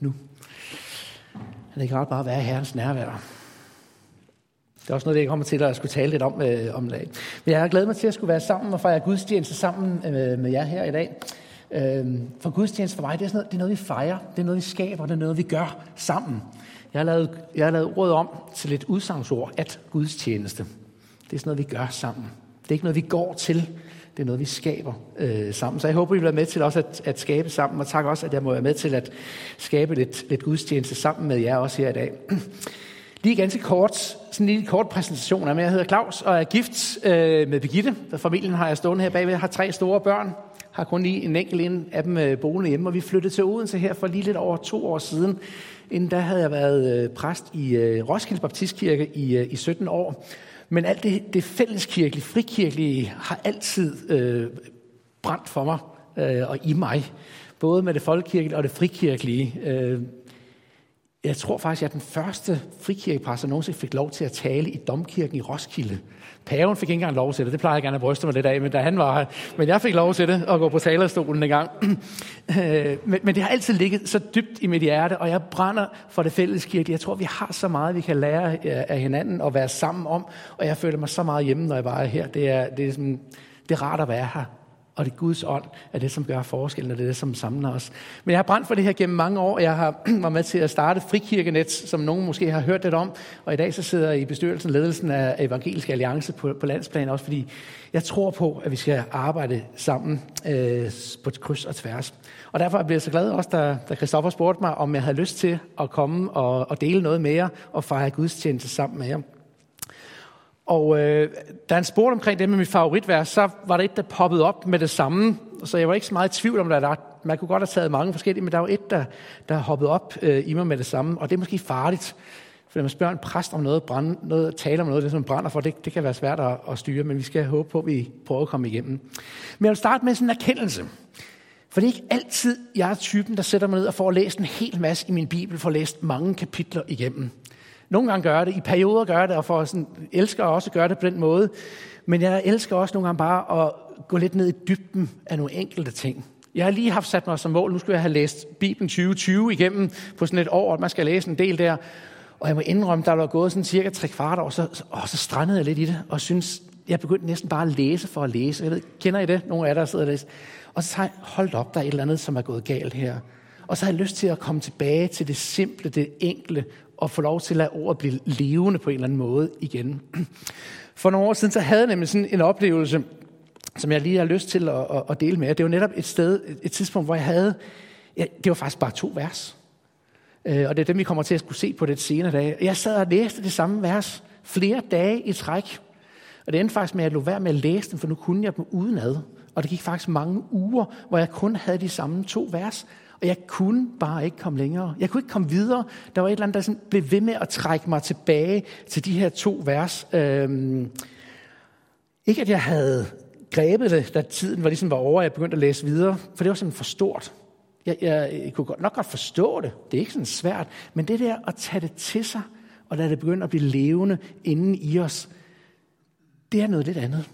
nu. Det kan godt bare være herrens nærvær. Det er også noget, jeg kommer til at skulle tale lidt om øh, om dag. Men jeg har glædet mig til at skulle være sammen og fejre gudstjeneste sammen øh, med jer her i dag. Øh, for gudstjeneste for mig, det er, sådan noget, det er noget, vi fejrer. Det er noget, vi skaber. Det er noget, vi gør sammen. Jeg har lavet, jeg har lavet ordet om til et udsagnsord, at gudstjeneste. Det er sådan noget, vi gør sammen. Det er ikke noget, vi går til. Det er noget, vi skaber øh, sammen. Så jeg håber, I vil være med til også at, at skabe sammen. Og tak også, at jeg må være med til at skabe lidt, lidt gudstjeneste sammen med jer også her i dag. Lige ganske kort, sådan en lille kort præsentation af mig. Jeg hedder Claus og er gift øh, med Birgitte. Familien har jeg stående her bagved. Jeg har tre store børn. Har kun lige en enkelt en af dem øh, boende hjemme. Og vi flyttede til Odense her for lige lidt over to år siden. Inden da havde jeg været øh, præst i øh, Roskilde Baptistkirke i, øh, i 17 år. Men alt det, det fælleskirkelige, frikirkelige har altid øh, brændt for mig øh, og i mig. Både med det folkekirkelige og det frikirkelige. Øh, jeg tror faktisk, at jeg er den første frikirkepræst, der nogensinde fik lov til at tale i domkirken i Roskilde. Paven fik ikke engang lov til det. Det plejer jeg gerne at bryste mig lidt af, men da han var her. Men jeg fik lov til det, at gå på talerstolen en gang. Øh, men, men det har altid ligget så dybt i mit hjerte, og jeg brænder for det fælles kirke. Jeg tror, vi har så meget, vi kan lære øh, af hinanden og være sammen om. Og jeg føler mig så meget hjemme, når jeg bare er her. Det er, det er, sådan, det er rart at være her. Og det er Guds ånd er det, som gør forskellen, og det er det, som samler os. Men jeg har brændt for det her gennem mange år. Jeg har været med til at starte Frikirkenet, som nogen måske har hørt lidt om. Og i dag så sidder jeg i bestyrelsen og ledelsen af Evangelisk Alliance på, på landsplan, også fordi jeg tror på, at vi skal arbejde sammen øh, på kryds og tværs. Og derfor blev jeg så glad også, da, da Christoffer spurgte mig, om jeg havde lyst til at komme og, og dele noget med jer og fejre gudstjeneste sammen med jer. Og øh, da han spurgte omkring det med mit favoritvers, så var der et, der poppede op med det samme. Så jeg var ikke så meget i tvivl om, at der, man kunne godt have taget mange forskellige, men der var et, der, der hoppede op øh, i mig med det samme. Og det er måske farligt, for når man spørger en præst om noget, brand, noget taler om noget, det som brænder for, det, det kan være svært at, at styre, men vi skal håbe på, at vi prøver at komme igennem. Men jeg vil starte med sådan en erkendelse. For det er ikke altid, jeg er typen, der sætter mig ned og får læst en hel masse i min bibel, for læst mange kapitler igennem. Nogle gange gør det, i perioder gør det, og for sådan, elsker også at gøre det på den måde. Men jeg elsker også nogle gange bare at gå lidt ned i dybden af nogle enkelte ting. Jeg har lige haft sat mig som mål, nu skulle jeg have læst Bibelen 2020 igennem på sådan et år, at man skal læse en del der. Og jeg må indrømme, der var gået sådan cirka tre kvart år, så, og så strandede jeg lidt i det, og synes, jeg begyndte næsten bare at læse for at læse. Jeg ved, kender I det? Nogle af jer, der sidder og læser. Og så har jeg holdt op, der er et eller andet, som er gået galt her. Og så har jeg lyst til at komme tilbage til det simple, det enkle, og få lov til at lade ordet blive levende på en eller anden måde igen. For nogle år siden, så havde jeg nemlig sådan en oplevelse, som jeg lige har lyst til at, at, dele med jer. Det var netop et sted, et tidspunkt, hvor jeg havde, ja, det var faktisk bare to vers. Øh, og det er dem, vi kommer til at skulle se på det senere dag. Jeg sad og læste det samme vers flere dage i træk. Og det endte faktisk med, at jeg lå være med at læse dem, for nu kunne jeg dem udenad. Og det gik faktisk mange uger, hvor jeg kun havde de samme to vers. Og jeg kunne bare ikke komme længere. Jeg kunne ikke komme videre. Der var et eller andet, der sådan blev ved med at trække mig tilbage til de her to vers. Øhm, ikke at jeg havde grebet det, da tiden var ligesom var over, og jeg begyndte at læse videre, for det var simpelthen for stort. Jeg, jeg, jeg kunne nok godt forstå det. Det er ikke sådan svært. Men det der at tage det til sig, og lade det begynde at blive levende inden i os, det er noget lidt andet.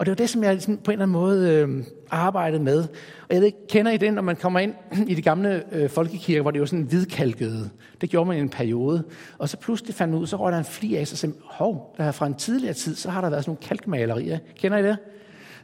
Og det var det, som jeg sådan på en eller anden måde øh, arbejdede med. Og jeg ved ikke, kender I det, når man kommer ind i de gamle øh, folkekirker, hvor det var sådan hvidkalkede. Det gjorde man i en periode. Og så pludselig fandt man ud, så røg der en fli af sig, som, hov, der er fra en tidligere tid, så har der været sådan nogle kalkmalerier. Kender I det?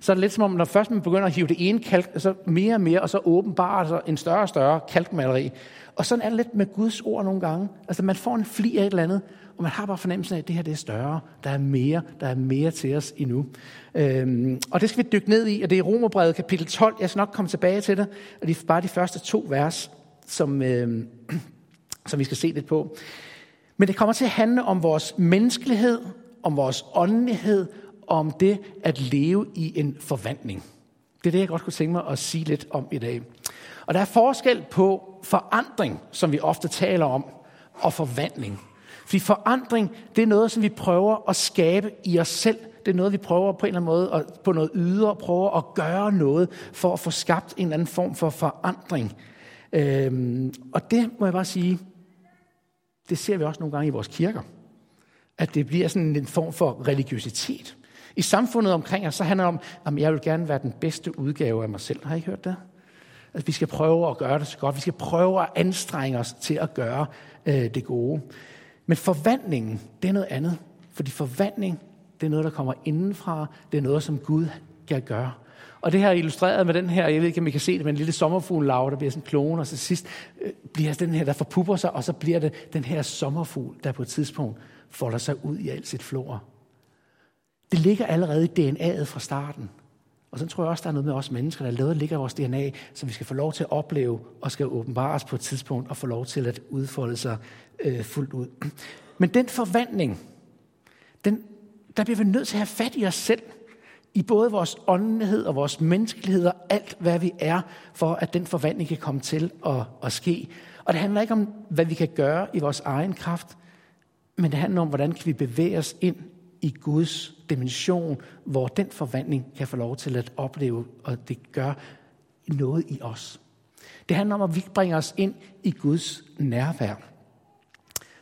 Så er det lidt som om, når først man begynder at hive det ene kalk, så mere og mere, og så åbenbart så en større og større kalkmaleri. Og sådan er det lidt med Guds ord nogle gange. Altså man får en fli af et eller andet, og man har bare fornemmelsen af, at det her det er større. Der er mere, der er mere til os endnu. Øhm, og det skal vi dykke ned i, og det er Romerbrevet kapitel 12. Jeg skal nok komme tilbage til det, og det er bare de første to vers, som, øhm, som vi skal se lidt på. Men det kommer til at handle om vores menneskelighed, om vores åndelighed, om det at leve i en forvandling. Det er det, jeg godt kunne tænke mig at sige lidt om i dag. Og der er forskel på forandring, som vi ofte taler om, og forvandling. Fordi forandring, det er noget, som vi prøver at skabe i os selv. Det er noget, vi prøver på en eller anden måde, at, på noget ydre, prøver at gøre noget for at få skabt en eller anden form for forandring. Øhm, og det må jeg bare sige, det ser vi også nogle gange i vores kirker. At det bliver sådan en form for religiøsitet. I samfundet omkring os, så handler det om, at jeg vil gerne være den bedste udgave af mig selv. Har I ikke hørt det? At vi skal prøve at gøre det så godt. Vi skal prøve at anstrenge os til at gøre øh, det gode. Men forvandlingen, det er noget andet. Fordi forvandling, det er noget, der kommer indenfra. Det er noget, som Gud kan gøre. Og det her er illustreret med den her, jeg ved ikke, om I kan se det, men en lille sommerfugl der bliver sådan en klone, og så sidst øh, bliver den her, der forpupper sig, og så bliver det den her sommerfugl, der på et tidspunkt folder sig ud i alt sit flor. Det ligger allerede i DNA'et fra starten. Og så tror jeg også, der er noget med os mennesker, der lavet ligger i vores DNA, som vi skal få lov til at opleve og skal åbenbares på et tidspunkt og få lov til at udfolde sig øh, fuldt ud. Men den forvandling, den, der bliver vi nødt til at have fat i os selv, i både vores åndelighed og vores menneskelighed og alt, hvad vi er, for at den forvandling kan komme til at, at ske. Og det handler ikke om, hvad vi kan gøre i vores egen kraft, men det handler om, hvordan kan vi bevæge os ind i Guds dimension, hvor den forvandling kan få lov til at opleve, og det gør noget i os. Det handler om, at vi bringer os ind i Guds nærvær.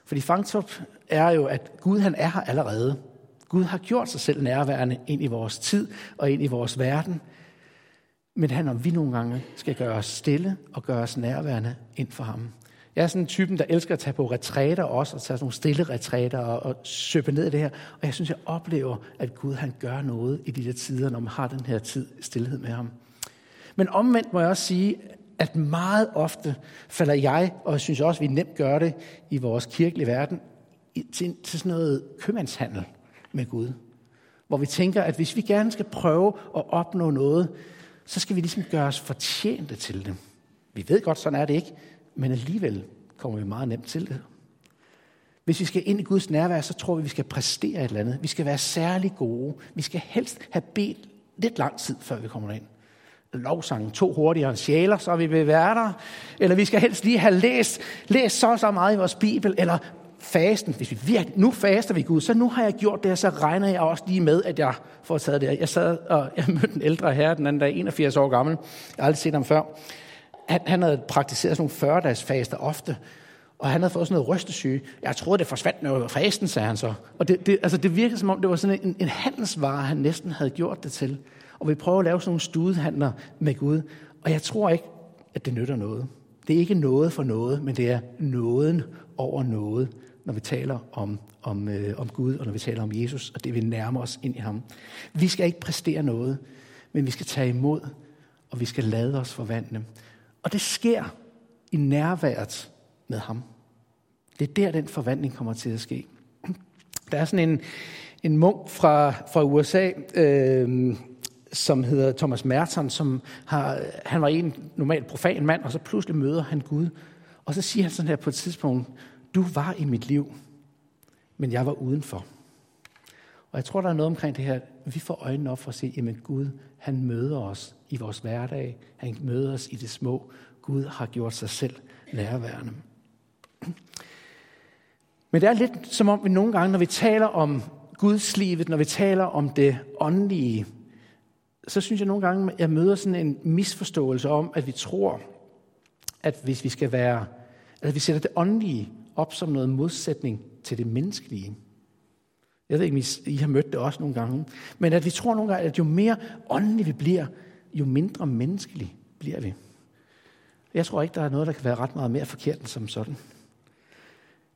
Fordi fangtop er jo, at Gud han er her allerede. Gud har gjort sig selv nærværende ind i vores tid og ind i vores verden. Men det handler om, at vi nogle gange skal gøre os stille og gøre os nærværende ind for ham. Jeg er sådan en typen, der elsker at tage på retræter også, og tage sådan nogle stille retræter og, og søbe ned i det her. Og jeg synes, jeg oplever, at Gud han gør noget i de der tider, når man har den her tid stillhed med ham. Men omvendt må jeg også sige, at meget ofte falder jeg, og jeg synes også, at vi nemt gør det i vores kirkelige verden, til, til sådan noget købmandshandel med Gud. Hvor vi tænker, at hvis vi gerne skal prøve at opnå noget, så skal vi ligesom gøre os fortjente til det. Vi ved godt, sådan er det ikke, men alligevel kommer vi meget nemt til det. Hvis vi skal ind i Guds nærvær, så tror vi, vi skal præstere et eller andet. Vi skal være særlig gode. Vi skal helst have bedt lidt lang tid, før vi kommer ind. Lovsangen to hurtigere end sjæler, så vi vi være der. Eller vi skal helst lige have læst, læst så så meget i vores Bibel, eller fasten, hvis vi virkelig, nu faster vi Gud, så nu har jeg gjort det, så regner jeg også lige med, at jeg får taget det. Jeg sad og jeg mødte en ældre herre den anden dag, 81 år gammel. Jeg har aldrig set ham før. Han, han havde praktiseret sådan nogle 40-dages faster ofte, og han havde fået sådan noget rystesyge. Jeg troede, det forsvandt, når fasten, sagde han så. Og det, det, altså, det virkede som om, det var sådan en, en handelsvare, han næsten havde gjort det til. Og vi prøver at lave sådan nogle studehandler med Gud. Og jeg tror ikke, at det nytter noget. Det er ikke noget for noget, men det er nåden over noget når vi taler om, om, øh, om Gud, og når vi taler om Jesus, og det vi nærmer os ind i ham. Vi skal ikke præstere noget, men vi skal tage imod, og vi skal lade os forvandle. Og det sker i nærværet med ham. Det er der, den forvandling kommer til at ske. Der er sådan en, en munk fra, fra USA, øh, som hedder Thomas Merton, som har, han var en normalt profan mand, og så pludselig møder han Gud. Og så siger han sådan her på et tidspunkt, du var i mit liv, men jeg var udenfor. Og jeg tror, der er noget omkring det her. Vi får øjnene op for at se, jamen Gud, han møder os i vores hverdag. Han møder os i det små. Gud har gjort sig selv nærværende. Men det er lidt som om vi nogle gange, når vi taler om Guds livet, når vi taler om det åndelige, så synes jeg nogle gange, at jeg møder sådan en misforståelse om, at vi tror, at hvis vi skal være, at vi sætter det åndelige op som noget modsætning til det menneskelige. Jeg ved ikke, om I har mødt det også nogle gange. Men at vi tror nogle gange, at jo mere åndelige vi bliver, jo mindre menneskelige bliver vi. Jeg tror ikke, der er noget, der kan være ret meget mere forkert end som sådan.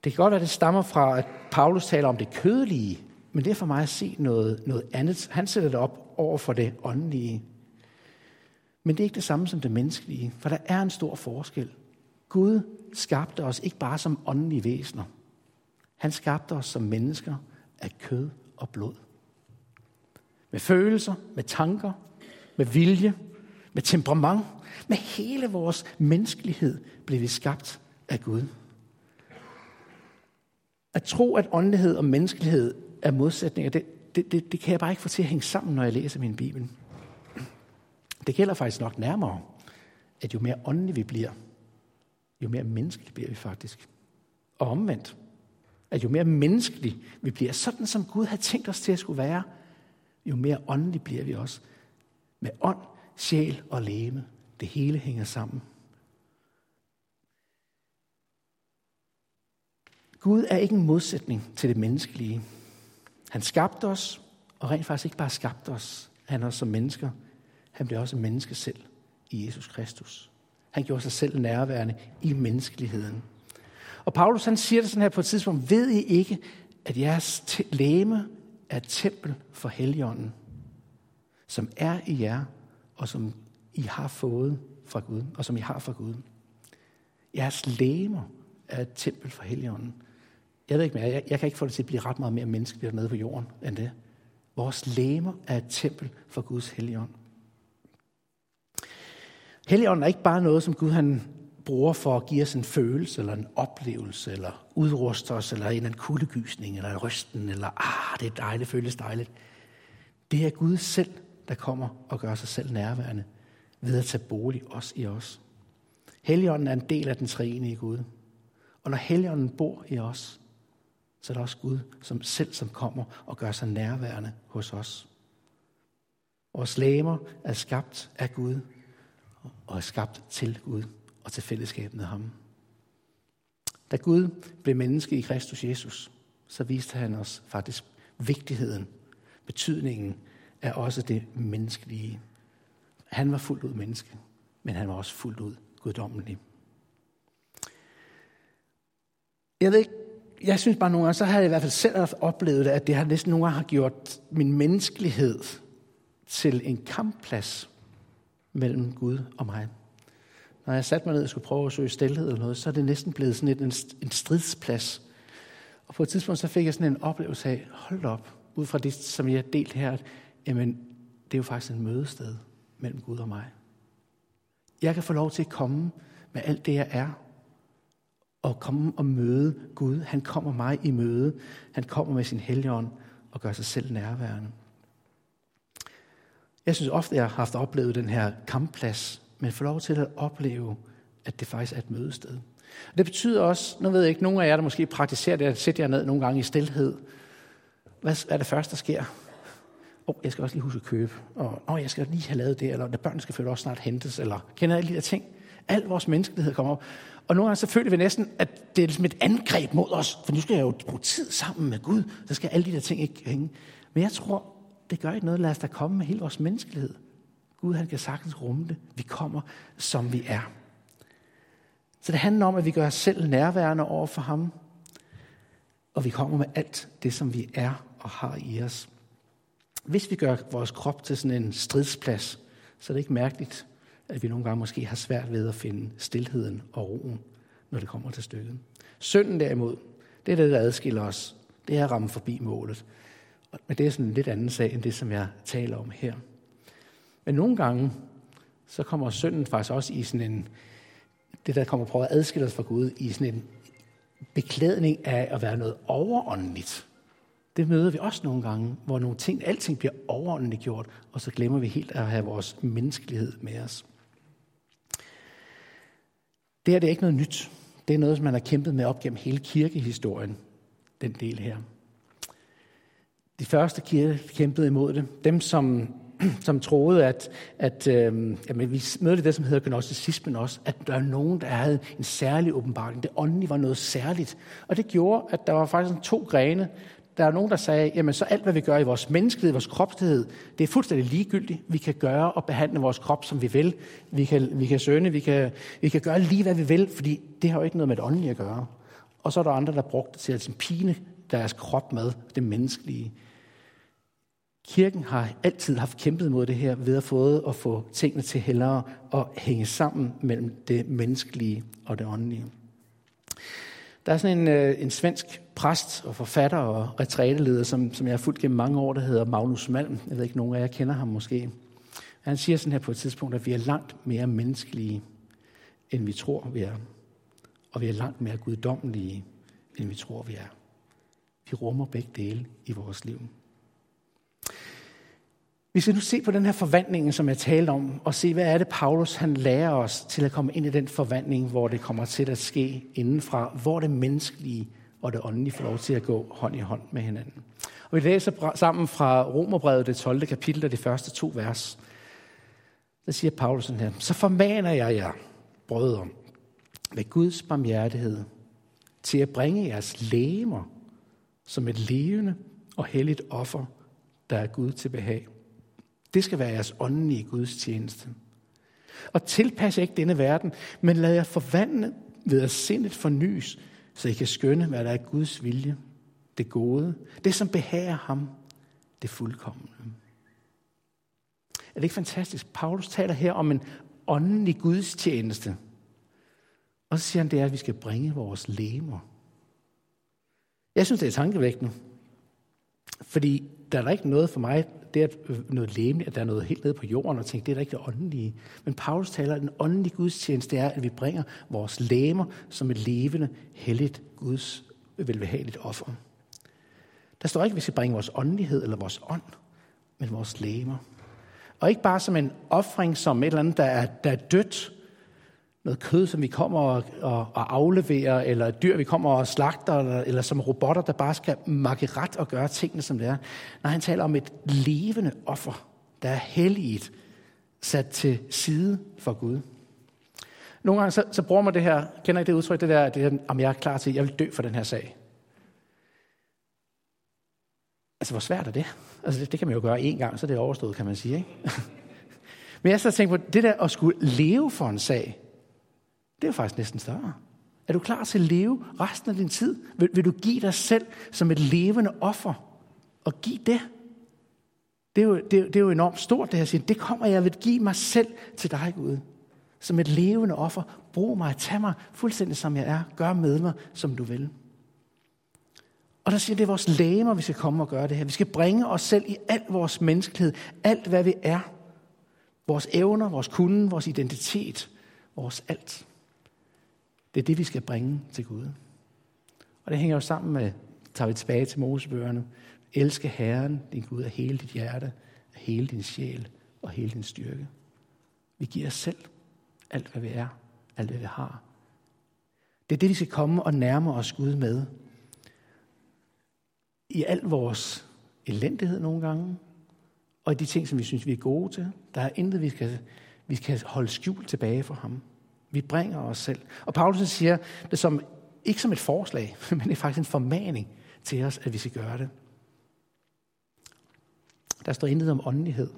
Det kan godt være, at det stammer fra, at Paulus taler om det kødelige, men det er for mig at se noget, noget andet. Han sætter det op over for det åndelige. Men det er ikke det samme som det menneskelige, for der er en stor forskel. Gud skabte os ikke bare som åndelige væsener. Han skabte os som mennesker af kød og blod. Med følelser, med tanker, med vilje, med temperament, med hele vores menneskelighed blev vi skabt af Gud. At tro, at åndelighed og menneskelighed er modsætninger, det, det, det, det kan jeg bare ikke få til at hænge sammen, når jeg læser min Bibel. Det gælder faktisk nok nærmere, at jo mere åndelige vi bliver, jo mere menneskelige bliver vi faktisk. Og omvendt, at jo mere menneskelig vi bliver, sådan som Gud har tænkt os til at skulle være, jo mere åndelig bliver vi også. Med ånd, sjæl og læme. Det hele hænger sammen. Gud er ikke en modsætning til det menneskelige. Han skabte os, og rent faktisk ikke bare skabte os, han er som mennesker. Han blev også menneske selv i Jesus Kristus. Han gjorde sig selv nærværende i menneskeligheden. Og Paulus han siger det sådan her på et tidspunkt, ved I ikke, at jeres læme er et tempel for Helligånden, som er i jer, og som I har fået fra Gud, og som I har fra Gud. Jeres læmer er et tempel for Helligånden. Jeg ved ikke mere, jeg, jeg kan ikke få det til at blive ret meget mere menneskeligt nede på jorden end det. Vores læmer er et tempel for Guds Helligånd. Helligånden er ikke bare noget, som Gud han bruger for at give os en følelse, eller en oplevelse, eller udruste os, eller en, en kuldegysning, eller en rysten, eller ah, det er dejligt, føles dejligt. Det er Gud selv, der kommer og gør sig selv nærværende ved at tage bolig os i os. Helligånden er en del af den treenige Gud. Og når Helligånden bor i os, så er det også Gud som selv, som kommer og gør sig nærværende hos os. Vores læmer er skabt af Gud og er skabt til Gud og til fællesskab med ham. Da Gud blev menneske i Kristus Jesus, så viste han os faktisk vigtigheden, betydningen af også det menneskelige. Han var fuldt ud menneske, men han var også fuldt ud guddommelig. Jeg ved ikke, jeg synes bare nogle gange, så har jeg i hvert fald selv oplevet det, at det har næsten nogle gange har gjort min menneskelighed til en kampplads mellem Gud og mig. Når jeg satte mig ned og skulle prøve at søge stillhed eller noget, så er det næsten blevet sådan en, en stridsplads. Og på et tidspunkt så fik jeg sådan en oplevelse af, hold op, ud fra det, som jeg har delt her, at jamen, det er jo faktisk en mødested mellem Gud og mig. Jeg kan få lov til at komme med alt det, jeg er, og komme og møde Gud. Han kommer mig i møde. Han kommer med sin helligånd og gør sig selv nærværende. Jeg synes ofte, jeg har haft oplevet den her kampplads, men få lov til at opleve, at det faktisk er et mødested. Og det betyder også, nu ved jeg ikke, nogen af jer, der måske praktiserer det, at sætte jer ned nogle gange i stillhed. Hvad er det første, der sker? oh, jeg skal også lige huske at købe, og oh, jeg skal lige have lavet det, eller børnene skal følge også snart hentes, eller kender alle de der ting. Al vores menneskelighed kommer op. Og nogle gange så føler vi næsten, at det er ligesom et angreb mod os, for nu skal jeg jo bruge tid sammen med Gud, så skal alle de der ting ikke hænge. Men jeg tror, det gør ikke noget, lad os da komme med hele vores menneskelighed. Gud, han kan sagtens rumme det. Vi kommer, som vi er. Så det handler om, at vi gør os selv nærværende over for ham, og vi kommer med alt det, som vi er og har i os. Hvis vi gør vores krop til sådan en stridsplads, så er det ikke mærkeligt, at vi nogle gange måske har svært ved at finde stillheden og roen, når det kommer til stykket. Synden derimod, det er det, der adskiller os. Det er at ramme forbi målet. Men det er sådan en lidt anden sag, end det, som jeg taler om her. Men nogle gange, så kommer synden faktisk også i sådan en, det der kommer på at adskille os fra Gud, i sådan en beklædning af at være noget overåndeligt. Det møder vi også nogle gange, hvor nogle ting, alting bliver overåndeligt gjort, og så glemmer vi helt at have vores menneskelighed med os. Det her det er ikke noget nyt. Det er noget, som man har kæmpet med op gennem hele kirkehistorien, den del her. De første kirke kæmpede imod det. Dem, som, som troede, at, at øh, jamen, vi mødte det, som hedder gnosticismen også, at der er nogen, der havde en særlig åbenbaring. Det åndelige var noget særligt. Og det gjorde, at der var faktisk to grene. Der er nogen, der sagde, jamen så alt, hvad vi gør i vores menneskelighed, vores kropslighed, det er fuldstændig ligegyldigt. Vi kan gøre og behandle vores krop, som vi vil. Vi kan, vi kan søne, vi kan, vi kan gøre lige, hvad vi vil, fordi det har jo ikke noget med det åndelige at gøre. Og så er der andre, der brugte det til at ligesom pine deres krop med det menneskelige. Kirken har altid haft kæmpet mod det her ved at få at få tingene til hellere at hænge sammen mellem det menneskelige og det åndelige. Der er sådan en, øh, en svensk præst og forfatter og retræteleder, som, som jeg har fulgt gennem mange år, der hedder Magnus Malm. Jeg ved ikke, nogen af jer kender ham måske. Han siger sådan her på et tidspunkt, at vi er langt mere menneskelige, end vi tror, vi er. Og vi er langt mere guddommelige, end vi tror, vi er. Vi rummer begge dele i vores liv. Vi skal nu se på den her forvandling, som jeg talte om, og se, hvad er det, Paulus han lærer os til at komme ind i den forvandling, hvor det kommer til at ske indenfra, hvor det menneskelige og det åndelige får lov til at gå hånd i hånd med hinanden. Og vi læser sammen fra Romerbrevet, det 12. kapitel og de første to vers. Der siger Paulus sådan her, så formaner jeg jer, brødre, med Guds barmhjertighed, til at bringe jeres lægemer som et levende og helligt offer, der er Gud til behag. Det skal være jeres åndelige gudstjeneste. Og tilpas ikke denne verden, men lad jer forvandle ved at sindet fornyes, så I kan skønne, hvad der er Guds vilje, det gode, det som behager ham, det fuldkommende. Er det ikke fantastisk? Paulus taler her om en åndelig gudstjeneste. Og så siger han, det er, at vi skal bringe vores lemer. Jeg synes, det er tankevækkende. Fordi der er der ikke noget for mig, det er øh, noget læmeligt, at der er noget helt nede på jorden, og tænke, det er da ikke det åndelige. Men Paulus taler, at den åndelige gudstjeneste er, at vi bringer vores læmer som et levende, helligt Guds velbehageligt offer. Der står ikke, at vi skal bringe vores åndelighed eller vores ånd, men vores læmer. Og ikke bare som en offring, som et eller andet, der er, der er dødt, noget kød, som vi kommer og, og, og afleverer, eller et dyr, vi kommer og slagter, eller, eller som robotter, der bare skal makke ret og gøre tingene, som det er. Nej, han taler om et levende offer, der er helligt, sat til side for Gud. Nogle gange så, så bruger man det her, kender I det udtryk, det der, det der, om jeg er klar til, jeg vil dø for den her sag. Altså, hvor svært er det? Altså, det, det kan man jo gøre én gang, så det er overstået, kan man sige. Ikke? Men jeg så tænkt på, det der at skulle leve for en sag, det er faktisk næsten større. Er du klar til at leve resten af din tid? Vil, vil du give dig selv som et levende offer? Og give det? Det er, jo, det, er, det er jo enormt stort, det her siger. Det kommer, jeg vil give mig selv til dig, Gud. Som et levende offer. Brug mig, tag mig fuldstændig som jeg er. Gør med mig, som du vil. Og der siger, det er vores lægemer, vi skal komme og gøre det her. Vi skal bringe os selv i al vores menneskelighed. Alt, hvad vi er. Vores evner, vores kunde, vores identitet, vores alt. Det er det, vi skal bringe til Gud. Og det hænger jo sammen med, tager vi tilbage til Mosebøgerne, elske Herren, din Gud, af hele dit hjerte, af hele din sjæl og hele din styrke. Vi giver os selv alt, hvad vi er, alt, hvad vi har. Det er det, vi skal komme og nærme os Gud med. I al vores elendighed nogle gange, og i de ting, som vi synes, vi er gode til. Der er intet, vi skal, vi skal holde skjult tilbage for ham. Vi bringer os selv. Og Paulus siger det som, ikke som et forslag, men det er faktisk en formaning til os, at vi skal gøre det. Der står intet om åndelighed,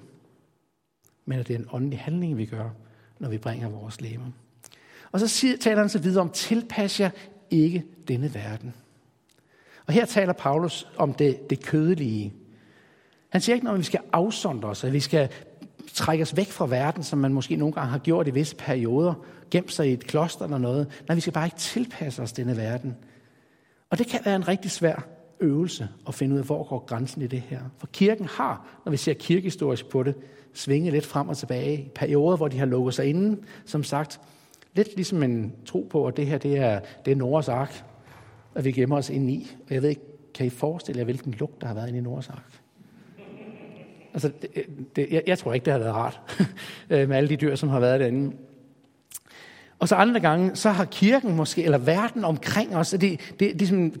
men at det er en åndelig handling, vi gør, når vi bringer vores læmer. Og så siger, taler han så videre om, tilpas jer ikke denne verden. Og her taler Paulus om det, det kødelige. Han siger ikke noget om, at vi skal afsondre os, at vi skal trække os væk fra verden, som man måske nogle gange har gjort i visse perioder, gemt sig i et kloster eller noget. Nej, vi skal bare ikke tilpasse os denne verden. Og det kan være en rigtig svær øvelse at finde ud af, hvor går grænsen i det her. For kirken har, når vi ser kirkehistorisk på det, svinget lidt frem og tilbage i perioder, hvor de har lukket sig inden, som sagt, lidt ligesom en tro på, at det her det er, det er Noras ark, at vi gemmer os ind i. Og jeg ved ikke, kan I forestille jer, hvilken lugt der har været inde i Noras ark? Altså, det, det, jeg, jeg tror ikke, det har været rart øh, med alle de dyr, som har været derinde. Og så andre gange, så har kirken måske, eller verden omkring os, det, det, det, som,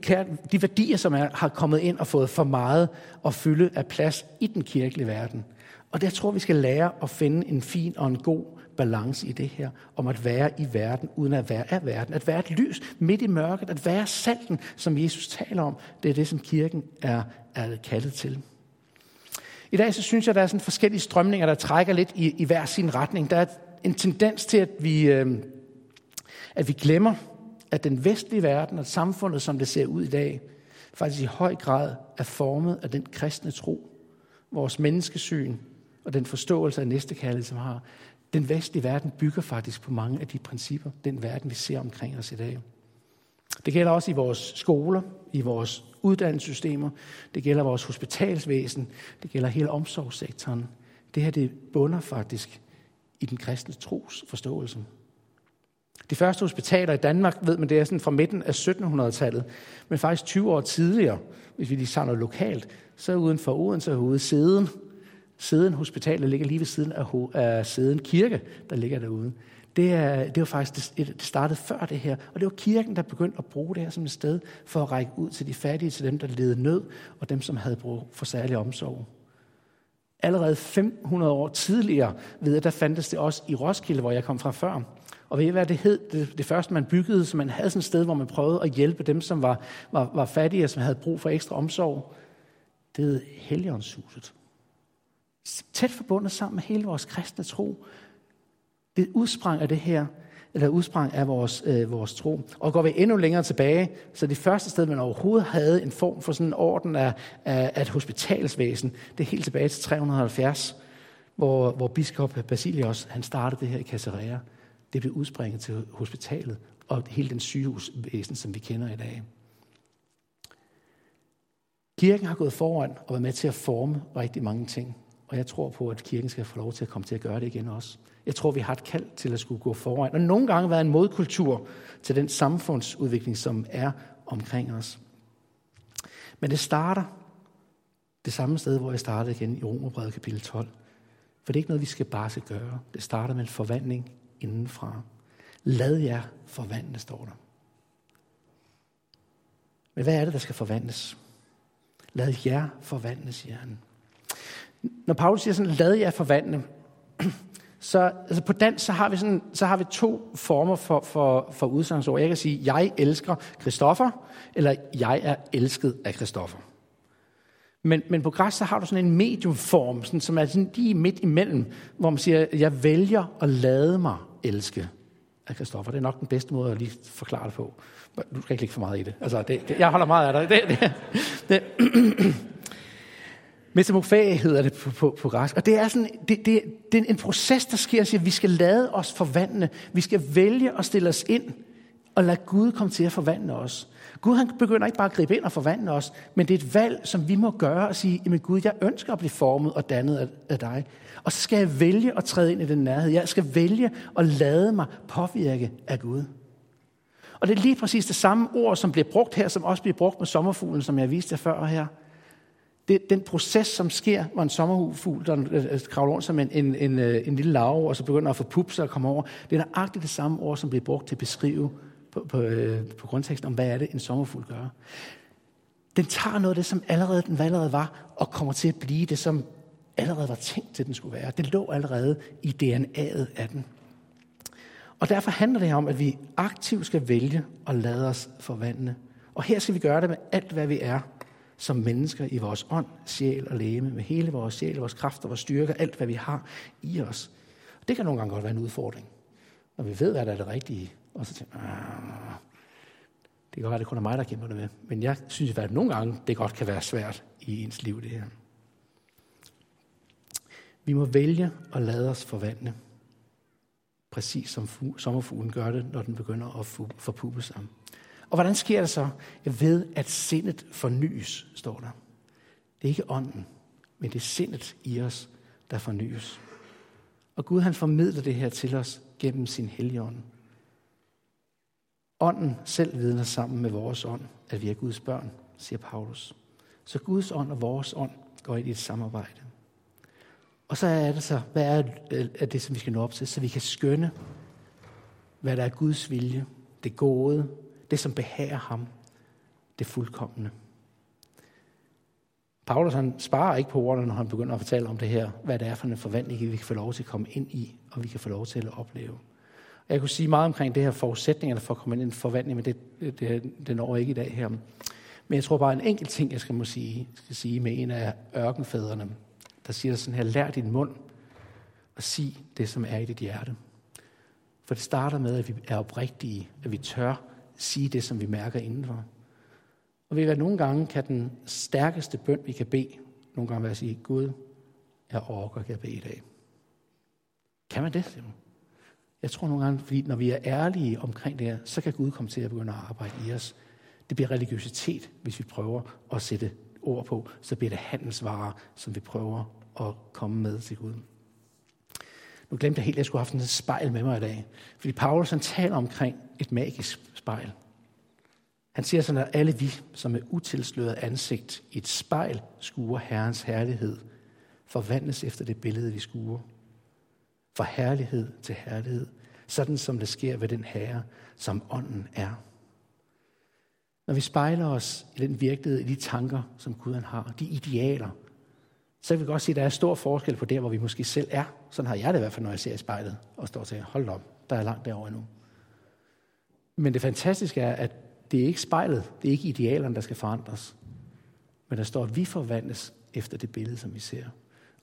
de værdier, som er, har kommet ind og fået for meget at fylde af plads i den kirkelige verden. Og der tror vi skal lære at finde en fin og en god balance i det her, om at være i verden, uden at være af verden. At være et lys midt i mørket, at være salten, som Jesus taler om. Det er det, som kirken er, er kaldet til. I dag så synes jeg, der er sådan forskellige strømninger, der trækker lidt i, i hver sin retning. Der er en tendens til, at vi, øh, at vi glemmer, at den vestlige verden og samfundet, som det ser ud i dag, faktisk i høj grad er formet af den kristne tro, vores menneskesyn og den forståelse af næstekærlighed, som har. Den vestlige verden bygger faktisk på mange af de principper, den verden, vi ser omkring os i dag. Det gælder også i vores skoler, i vores uddannelsessystemer, det gælder vores hospitalsvæsen, det gælder hele omsorgssektoren. Det her det bunder faktisk i den kristne tros forståelse. De første hospitaler i Danmark, ved man, det er sådan fra midten af 1700-tallet, men faktisk 20 år tidligere, hvis vi lige tager noget lokalt, så uden for Odense herude Seden. Seden Hospitalet ligger lige ved siden af, af Seden Kirke, der ligger derude. Det, er, det var faktisk, det, det startede før det her, og det var kirken, der begyndte at bruge det her som et sted for at række ud til de fattige, til dem, der led nød, og dem, som havde brug for særlig omsorg. Allerede 500 år tidligere, ved jeg, der fandtes det også i Roskilde, hvor jeg kom fra før. Og ved I hvad det hed? Det, det første, man byggede, så man havde sådan et sted, hvor man prøvede at hjælpe dem, som var, var, var fattige, og som havde brug for ekstra omsorg. Det hed Helligåndshuset. Tæt forbundet sammen med hele vores kristne tro. Det udsprang af det her, eller udsprang af vores, øh, vores tro. Og går vi endnu længere tilbage, så det første sted, man overhovedet havde en form for sådan en orden af, af, af et hospitalsvæsen, det er helt tilbage til 370, hvor, hvor biskop Basilios, han startede det her i Caesarea. Det blev udspringet til hospitalet og hele den sygehusvæsen, som vi kender i dag. Kirken har gået foran og været med til at forme rigtig mange ting. Og jeg tror på, at kirken skal få lov til at komme til at gøre det igen også. Jeg tror, vi har et kald til at skulle gå foran. Og nogle gange være en modkultur til den samfundsudvikling, som er omkring os. Men det starter det samme sted, hvor jeg startede igen i Romerbrevet kapitel 12. For det er ikke noget, vi skal bare skal gøre. Det starter med en forvandling indenfra. Lad jer forvandle, står der. Men hvad er det, der skal forvandles? Lad jer forvandle, siger han. Når Paulus siger sådan, lad jer forvandle, så altså på dansk, så har vi, sådan, så har vi to former for, for, for udsagnsord. Jeg kan sige, jeg elsker Kristoffer, eller jeg er elsket af Kristoffer. Men, men på græs, så har du sådan en mediumform, sådan, som er sådan lige midt imellem, hvor man siger, jeg vælger at lade mig elske af Kristoffer. Det er nok den bedste måde at lige forklare det på. Du skal ikke lægge for meget i det. Altså, det, det jeg holder meget af dig. Det, det, det. Metamorfæ hedder det på, på, på græsk. Og det er, sådan, det, det, det er en proces, der sker, at vi skal lade os forvandle. Vi skal vælge at stille os ind og lade Gud komme til at forvandle os. Gud han begynder ikke bare at gribe ind og forvandle os, men det er et valg, som vi må gøre og sige, jamen Gud, jeg ønsker at blive formet og dannet af, af dig. Og så skal jeg vælge at træde ind i den nærhed. Jeg skal vælge at lade mig påvirke af Gud. Og det er lige præcis det samme ord, som bliver brugt her, som også bliver brugt med sommerfuglen, som jeg viste jer før her. Det, den proces, som sker, hvor en sommerfugl, der øh, øh, kravler rundt som en, en, en, øh, en lille larve, og så begynder at få pupser sig og komme over, det er nøjagtigt det samme ord, som bliver brugt til at beskrive på, på, på grundteksten om, hvad er det, en sommerfugl gør. Den tager noget af det, som allerede den allerede var, og kommer til at blive det, som allerede var tænkt til, den skulle være. Det lå allerede i DNA'et af den. Og derfor handler det her om, at vi aktivt skal vælge at lade os forvandle. Og her skal vi gøre det med alt, hvad vi er som mennesker i vores ånd, sjæl og læme, med hele vores sjæl, vores kræfter, vores styrker, alt hvad vi har i os. Og det kan nogle gange godt være en udfordring, når vi ved, hvad der er det rigtige. Og så tænker ah, det kan godt være, det kun er mig, der kæmper det med. Men jeg synes at nogle gange, det godt kan være svært i ens liv, det her. Vi må vælge at lade os forvandle. Præcis som sommerfuglen gør det, når den begynder at forpuppe sig. Og hvordan sker det så? Jeg ved, at sindet fornyes, står der. Det er ikke ånden, men det er sindet i os, der fornyes. Og Gud han formidler det her til os gennem sin helligånd. Ånden selv vidner sammen med vores ånd, at vi er Guds børn, siger Paulus. Så Guds ånd og vores ånd går ind i et samarbejde. Og så er det så, hvad er det, som vi skal nå op til, så vi kan skønne, hvad der er Guds vilje, det gode, det som behager ham, det fuldkommende. Paulus han sparer ikke på ordene, når han begynder at fortælle om det her, hvad det er for en forventning, vi kan få lov til at komme ind i, og vi kan få lov til at opleve. Jeg kunne sige meget omkring det her forudsætningerne for at komme ind i en forventning, men det, det, det når ikke i dag her. Men jeg tror bare en enkelt ting, jeg skal, må sige, skal sige med en af ørkenfædrene, der siger sådan her, lær din mund og sig det, som er i dit hjerte. For det starter med, at vi er oprigtige, at vi tør sige det, som vi mærker indenfor. Og ved at nogle gange kan den stærkeste bøn, vi kan bede, nogle gange være at sige, Gud, jeg orker ikke at bede i dag. Kan man det? Jeg tror nogle gange, fordi når vi er ærlige omkring det her, så kan Gud komme til at begynde at arbejde i os. Det bliver religiøsitet, hvis vi prøver at sætte ord på. Så bliver det handelsvarer, som vi prøver at komme med til Gud. Nu glemte jeg helt, at jeg skulle have haft en spejl med mig i dag. Fordi Paulus han taler omkring et magisk spejl. Han siger sådan, at alle vi, som er utilsløret ansigt i et spejl, skuer Herrens herlighed, forvandles efter det billede, vi skuer. Fra herlighed til herlighed, sådan som det sker ved den herre, som ånden er. Når vi spejler os i den virkelighed, i de tanker, som Gud han har, de idealer, så kan vi godt se, at der er stor forskel på der, hvor vi måske selv er. Sådan har jeg det i hvert fald, når jeg ser i spejlet og står og tænker, hold op, der er langt derovre endnu. Men det fantastiske er, at det er ikke spejlet, det er ikke idealerne, der skal forandres. Men der står, at vi forvandles efter det billede, som vi ser.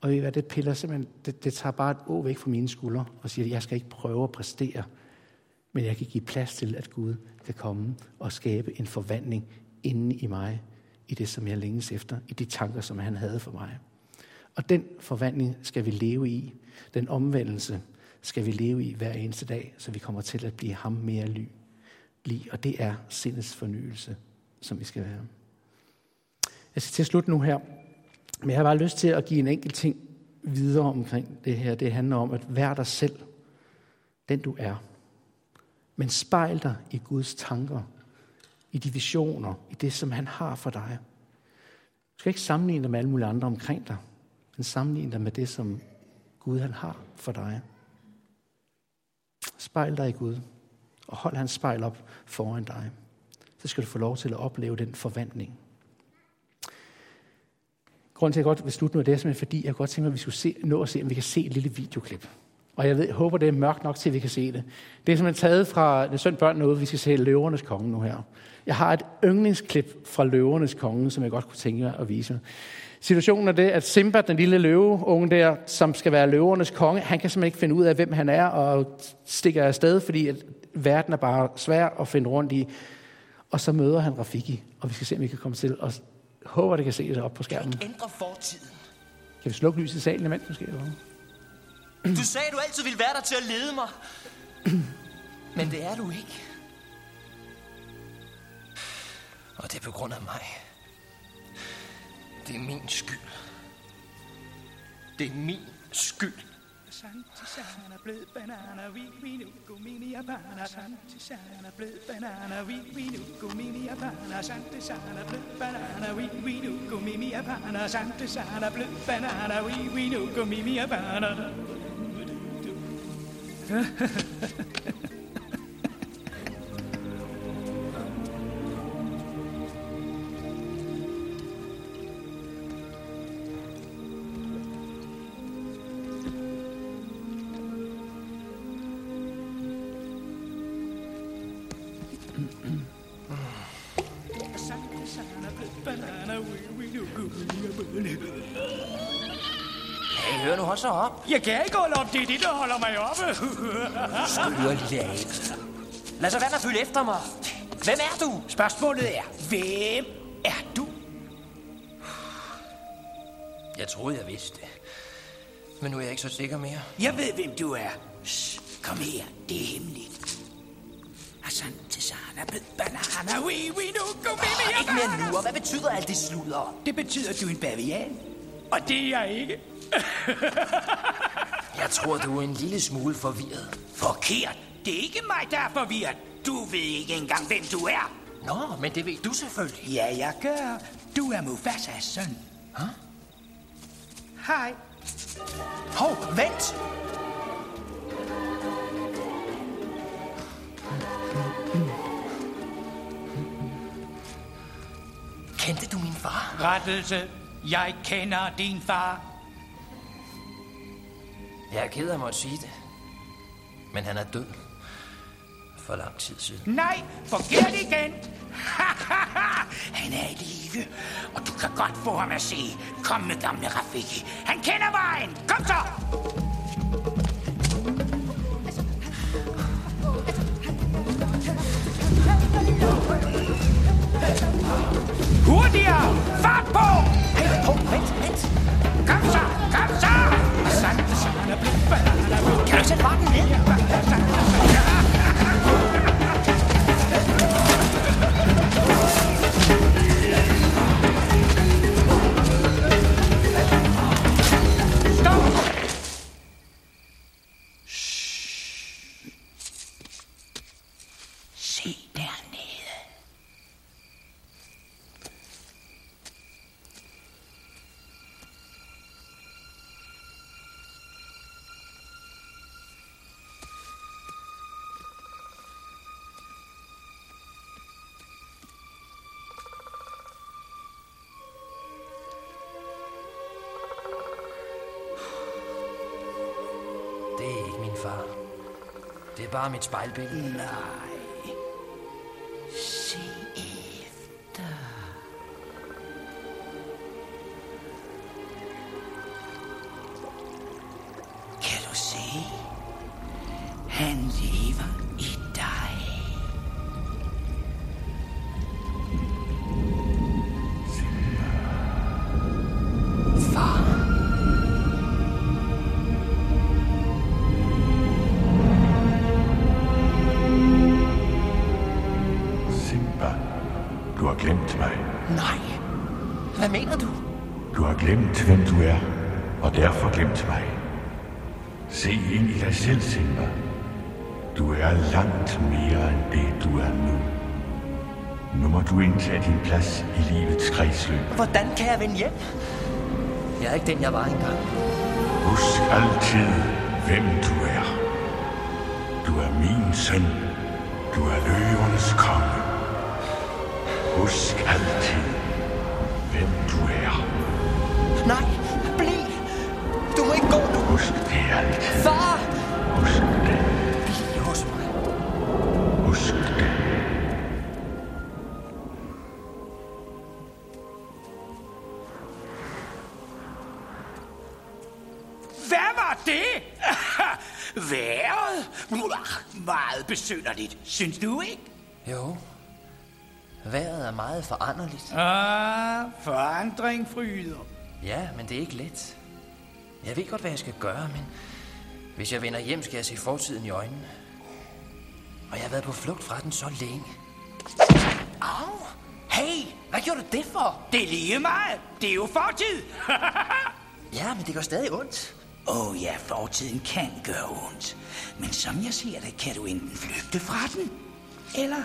Og ved I hvad, det piller simpelthen, det, det tager bare et å væk fra mine skuldre og siger, at jeg skal ikke prøve at præstere, men jeg kan give plads til, at Gud kan komme og skabe en forvandling inde i mig, i det, som jeg længes efter, i de tanker, som han havde for mig. Og den forvandling skal vi leve i. Den omvendelse skal vi leve i hver eneste dag, så vi kommer til at blive ham mere ly blive, og det er sindets fornyelse, som vi skal være. Jeg skal til at slutte nu her, men jeg har bare lyst til at give en enkelt ting videre omkring det her. Det handler om at være dig selv, den du er. Men spejl dig i Guds tanker, i de visioner, i det, som han har for dig. Du skal ikke sammenligne dig med alle mulige andre omkring dig, men sammenligne dig med det, som Gud han har for dig. Spejl dig i Gud, og hold hans spejl op foran dig. Så skal du få lov til at opleve den forvandling. Grunden til, at jeg godt vil slutte nu, det er simpelthen fordi, jeg godt tænker, at vi skulle se, nå at se, om vi kan se et lille videoklip. Og jeg, ved, jeg håber, det er mørkt nok til, at vi kan se det. Det er simpelthen taget fra det søn børn noget, vi skal se Løvernes Konge nu her. Jeg har et yndlingsklip fra Løvernes Konge, som jeg godt kunne tænke mig at vise. Situationen er det, at Simba, den lille løveunge der, som skal være løvernes konge, han kan simpelthen ikke finde ud af, hvem han er, og stikker afsted, fordi at verden er bare svær at finde rundt i. Og så møder han Rafiki, og vi skal se, om vi kan komme til at håber, det kan se det op på skærmen. Kan ændre fortiden. Kan vi slukke lyset i salen imens, måske? Eller? Du sagde, du altid ville være der til at lede mig. Men det er du ikke. Og det er på grund af mig. Det er min skyld. Det er min skyld. Santisana blød banana, vi vi nu gumini abana. Santisana blød banana, vi vi nu gumini abana. Santisana blød banana, vi vi nu gumini abana. Santisana blød banana, vi vi nu hør nu også så op. Jeg kan ikke holde op, det er det, der holder mig oppe. Skøre lille abe. Lad så være med at følge efter mig. Hvem er du? Spørgsmålet er, hvem er du? Jeg troede, jeg vidste det. Men nu er jeg ikke så sikker mere. Jeg ved, hvem du er. Shh, kom her, det er hemmeligt. Asante sana blød banana, we we nu go Oh, ikke mere nu, hvad betyder alt det sludder? Det betyder, at du er en bavian. Og det er jeg ikke. Jeg tror, du er en lille smule forvirret. Forkert. Det er ikke mig, der er forvirret. Du ved ikke engang, hvem du er. Nå, men det ved du selvfølgelig. Ja, jeg gør. Du er Mufasas søn. Hæ? Hej. Hov, vent! Kendte du min far? Rettelse. Jeg kender din far. Jeg er ked af at måtte sige det. Men han er død. For lang tid siden. Nej, forkert igen. Han er i live, og du kan godt få ham at se. Kom med gamle Rafiki. Han kender vejen. Kom så! Hurtigere! Fart på! Banana. Kan du Det er bare mit spejlbillede. Nej. Du indtage din plads i livets kredsløb. Hvordan kan jeg vende hjem? Jeg er ikke den, jeg var engang. Husk altid, hvem du er. Du er min søn. Du er løvernes konge. Husk altid, hvem du er. Nej, bliv! Du må ikke gå nu. Husk det altid. Far! Besynderligt, synes du ikke? Jo. Vejret er meget foranderligt. Ah, forandring fryder. Ja, men det er ikke let. Jeg ved godt, hvad jeg skal gøre, men hvis jeg vender hjem, skal jeg se fortiden i øjnene. Og jeg har været på flugt fra den så længe. Au! Hey, hvad gjorde du det for? Det er lige meget. Det er jo fortid. Ja, men det gør stadig ondt. Åh oh ja, fortiden kan gøre ondt. Men som jeg ser det, kan du enten flygte fra den, eller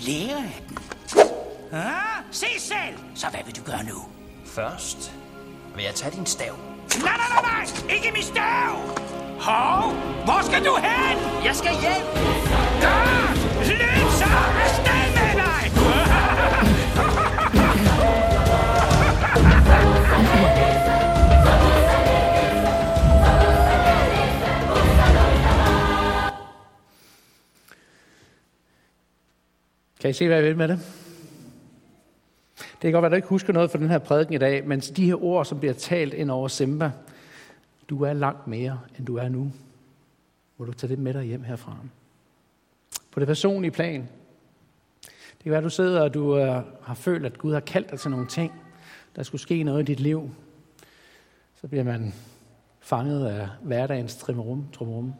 lære af den. Ah, se selv! Så hvad vil du gøre nu? Først vil jeg tage din stav. Nej, nej, nej, nej! Ikke min stav! Hov! Hvor skal du hen? Jeg skal hjem! Ah! Løb så! Afsted I se, hvad jeg vil med det? Det kan godt være, at du ikke husker noget fra den her prædiken i dag, men de her ord, som bliver talt ind over Simba, du er langt mere, end du er nu. Må du tage det med dig hjem herfra. På det personlige plan. Det kan være, at du sidder og du øh, har følt, at Gud har kaldt dig til nogle ting. Der skulle ske noget i dit liv. Så bliver man fanget af hverdagens trimmerum. trimmerum.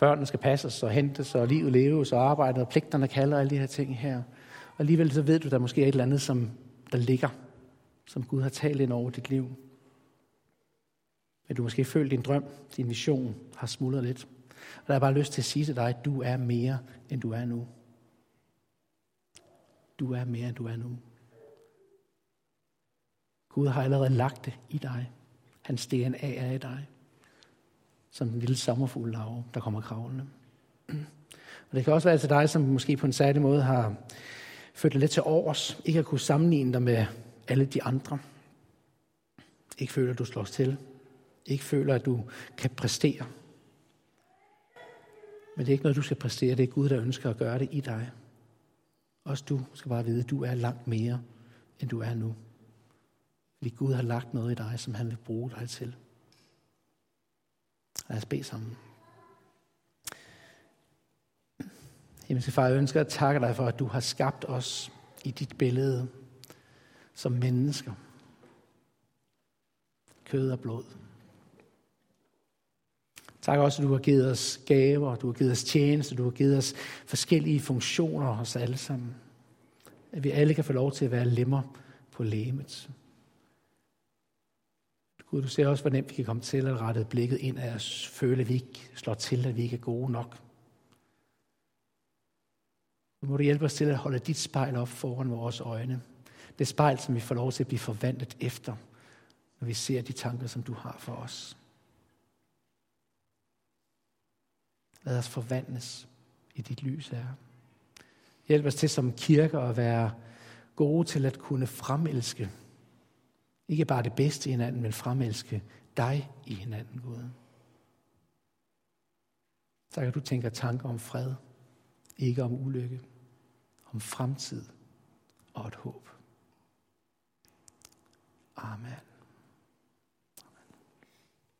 Børnene skal passes og hentes, og livet leves, og arbejdet og pligterne kalder alle de her ting her. Og alligevel så ved du, der måske er et eller andet, som der ligger, som Gud har talt ind over dit liv. Men du måske føler, din drøm, din vision har smuldret lidt. Og der er bare lyst til at sige til dig, at du er mere, end du er nu. Du er mere, end du er nu. Gud har allerede lagt det i dig. Hans DNA er i dig som den lille sommerfugl larve, der kommer kravlende. Og det kan også være til dig, som måske på en særlig måde har følt dig lidt til overs, ikke at kunne sammenligne dig med alle de andre. Ikke føler, at du slås til. Ikke føler, at du kan præstere. Men det er ikke noget, du skal præstere. Det er Gud, der ønsker at gøre det i dig. Også du skal bare vide, at du er langt mere, end du er nu. Fordi Gud har lagt noget i dig, som han vil bruge dig til. Lad os bede sammen. Himmelske far, jeg ønsker at takke dig for, at du har skabt os i dit billede som mennesker. Kød og blod. Tak også, at du har givet os gaver, du har givet os tjenester, du har givet os forskellige funktioner hos alle sammen. At vi alle kan få lov til at være lemmer på lemet. Gud, du ser også, hvor nemt vi kan komme til at rette blikket ind af os, føle, at vi ikke slår til, at vi ikke er gode nok. Nu må du hjælpe os til at holde dit spejl op foran vores øjne. Det spejl, som vi får lov til at blive forvandlet efter, når vi ser de tanker, som du har for os. Lad os forvandles i dit lys, Herre. Hjælp os til som kirke at være gode til at kunne fremelske ikke bare det bedste i hinanden, men fremelske dig i hinanden, Gud. Tak, at du tænker tanker om fred, ikke om ulykke, om fremtid og et håb. Amen.